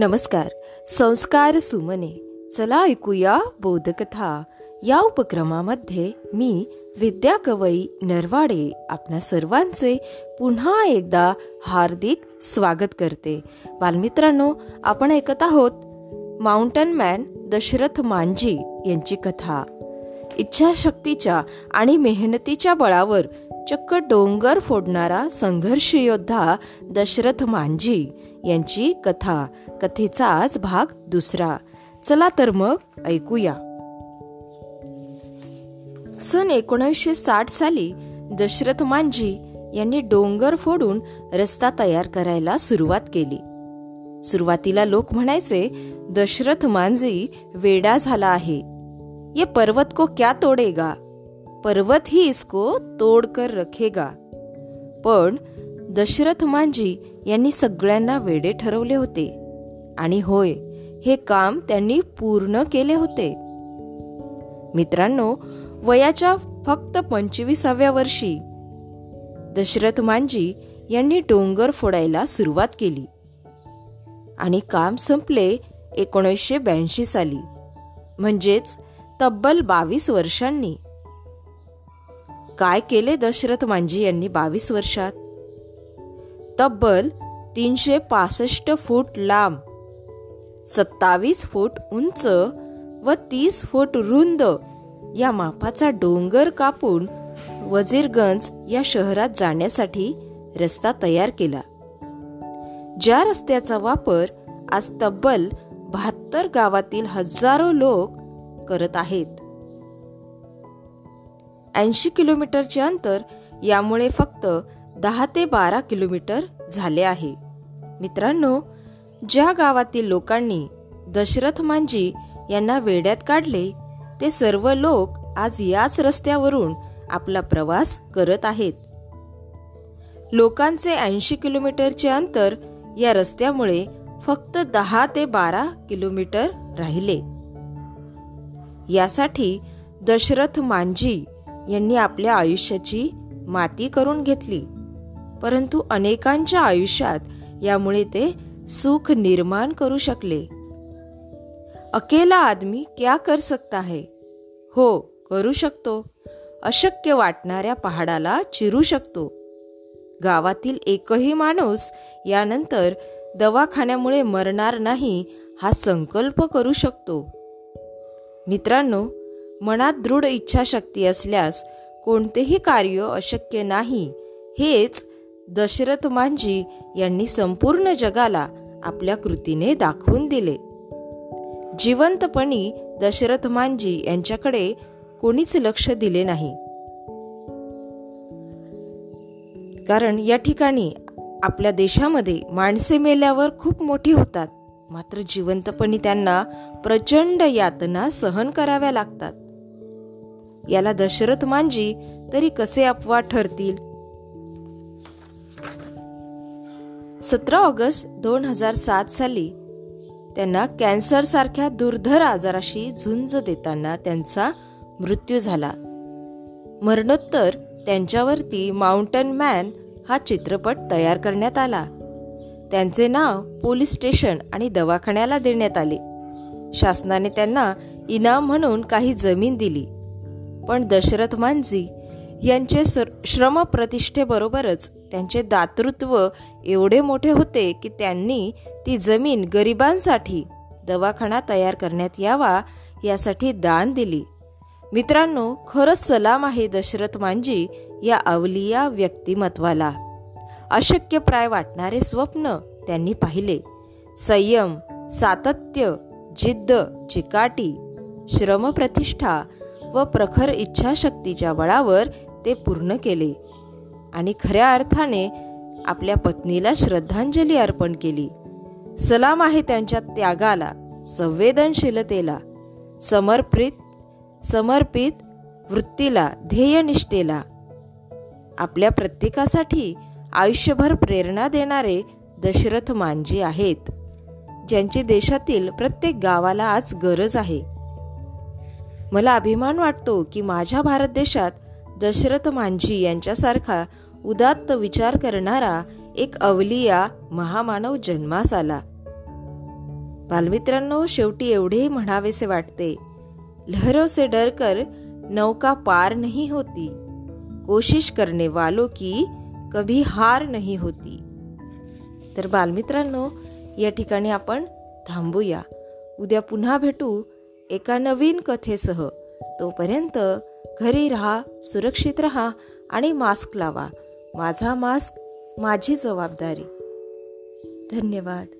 नमस्कार. संस्कार सुमने. चला ऐकूया बोधकथा. या उपक्रमामध्ये मी विद्या कवई नरवाडे आपल्या सर्वांचे पुन्हा एकदा हार्दिक स्वागत करते. बालमित्रांनो आपण ऐकत आहोत माउंटन मॅन दशरथ मांझी यांची कथा. इच्छाशक्तीच्या आणि मेहनतीच्या बळावर चक्क डोंगर फोडणारा संघर्ष योद्धा दशरथ मांझी यांची कथा. कथेचा आज भाग दुसरा. चला तर मग ऐकूया. सन एकोणीसशे साठ साली दशरथ मांझी यांनी डोंगर फोडून रस्ता तयार करायला सुरुवात केली. सुरुवातीला लोक म्हणायचे दशरथ मांझी वेडा झाला आहे. ये पर्वत को क्या तोडेगा? पर्वत ही इसको तोडकर रखेगा. पण दशरथ मांजी यांनी सगळ्यांना वेडे ठरवले होते. आणि होय हे काम त्यांनी पूर्ण केले होते. मित्रांनो वयाच्या फक्त पंचवीसाव्या वर्षी दशरथ मांजी यांनी डोंगर फोडायला सुरुवात केली. आणि काम संपले एकोणीसशे ब्याऐंशी साली. म्हणजेच तब्बल बावीस वर्षांनी. काय केले दशरथ मांजी यांनी बावीस वर्षात? तब्बल तीनशे पासष्ट फूट लांब सत्तावीस फूट उंच व तीस फूट रुंद या मापाचा डोंगर कापून वजीरगंज या शहरात जाण्यासाठी रस्ता तयार केला. ज्या रस्त्याचा वापर आज तब्बल बहात्तर गावातील हजारो लोक करत आहेत. ऐंशी किलोमीटरचे अंतर यामुळे फक्त दहा ते बारा किलोमीटर झाले आहे. मित्रांनो ज्या गावातील लोकांनी दशरथ मांजी यांना वेड्यात काढले ते सर्व लोक आज याच रस्त्यावरून आपला प्रवास करत आहेत. लोकांचे ऐंशी किलोमीटरचे अंतर या रस्त्यामुळे फक्त दहा ते बारा किलोमीटर राहिले. यासाठी दशरथ मांझी यांनी आपल्या आयुष्याची माती करून घेतली. परंतु अनेकांच्या आयुष्यात यामुळे ते सुख निर्माण करू शकले. अकेला आदमी क्या कर सकता है? हो करू शकतो. अशक्य वाटणाऱ्या पहाडाला चिरू शकतो. गावातील एकही माणूस यानंतर दवाखान्यामुळे मरणार नाही हा संकल्प करू शकतो. मित्रांनो मनात दृढ इच्छाशक्ती असल्यास कोणतेही कार्य अशक्य नाही. हेच दशरथ मांजी यांनी संपूर्ण जगाला आपल्या कृतीने दाखवून दिले. जिवंतपणी दशरथ मांजी यांच्याकडे कोणीच लक्ष दिले नाही. कारण या ठिकाणी आपल्या देशामध्ये माणसे मेल्यावर खूप मोठी होतात. मात्र जिवंतपणी त्यांना प्रचंड यातना सहन कराव्या लागतात. याला दशरथ मांजी तरी कसे अपवाद ठरतील? सतरा ऑगस्ट दोन हजार सात साली त्यांना कॅन्सर सारख्या दुर्धर आजाराशी झुंज देताना त्यांचा मृत्यू झाला. मरणोत्तर त्यांच्यावरती माउंटन मॅन हा चित्रपट तयार करण्यात आला. त्यांचे नाव पोलीस स्टेशन आणि दवाखान्याला देण्यात आले. शासनाने त्यांना इनाम म्हणून काही जमीन दिली. पण दशरथ मांझी यांचे श्रम प्रतिष्ठेबरोबरच त्यांचे दातृत्व एवढे मोठे होते की त्यांनी ती जमीन गरिबांसाठी दवाखाना तयार करण्यात यावा यासाठी दान दिली. मित्रांनो खरंच सलाम आहे दशरथ मांजी या अवलिया व्यक्तिमत्वाला. अशक्यप्राय वाटणारे स्वप्न त्यांनी पाहिले. संयम सातत्य जिद्द चिकाटी श्रमप्रतिष्ठा व प्रखर इच्छाशक्तीच्या बळावर ते पूर्ण केले आणि खऱ्या अर्थाने आपल्या पत्नीला श्रद्धांजली अर्पण केली. सलाम आहे त्यांच्या त्यागाला संवेदनशीलतेला समर्पित समर्पित वृत्तीला ध्येयनिष्ठेला. आपल्या प्रत्येकासाठी आयुष्यभर प्रेरणा देणारे दशरथ मांजी आहेत. ज्यांची देशातील प्रत्येक गावाला आज गरज आहे. मला अभिमान वाटतो की माझ्या भारत देशात दशरथ मांझी यांच्यासारखा उदात्त विचार करणारा एक अवलिया महामानव जन्मास आला. बालमित्रांनो शेवटी एवढे म्हणावेसे वाटते लहरों से डरकर नौका पार नहीं होती. कोशिश करने वालों की कभी हार नाही होती। तर बालमित्रांनो या ठिकाणी आपण थांबूया. उद्या पुन्हा भेटू एका नवीन कथेसह. तोपर्यंत घरी राहा सुरक्षित राहा आणि मास्क लावा. माझा मास्क माझी जबाबदारी. धन्यवाद.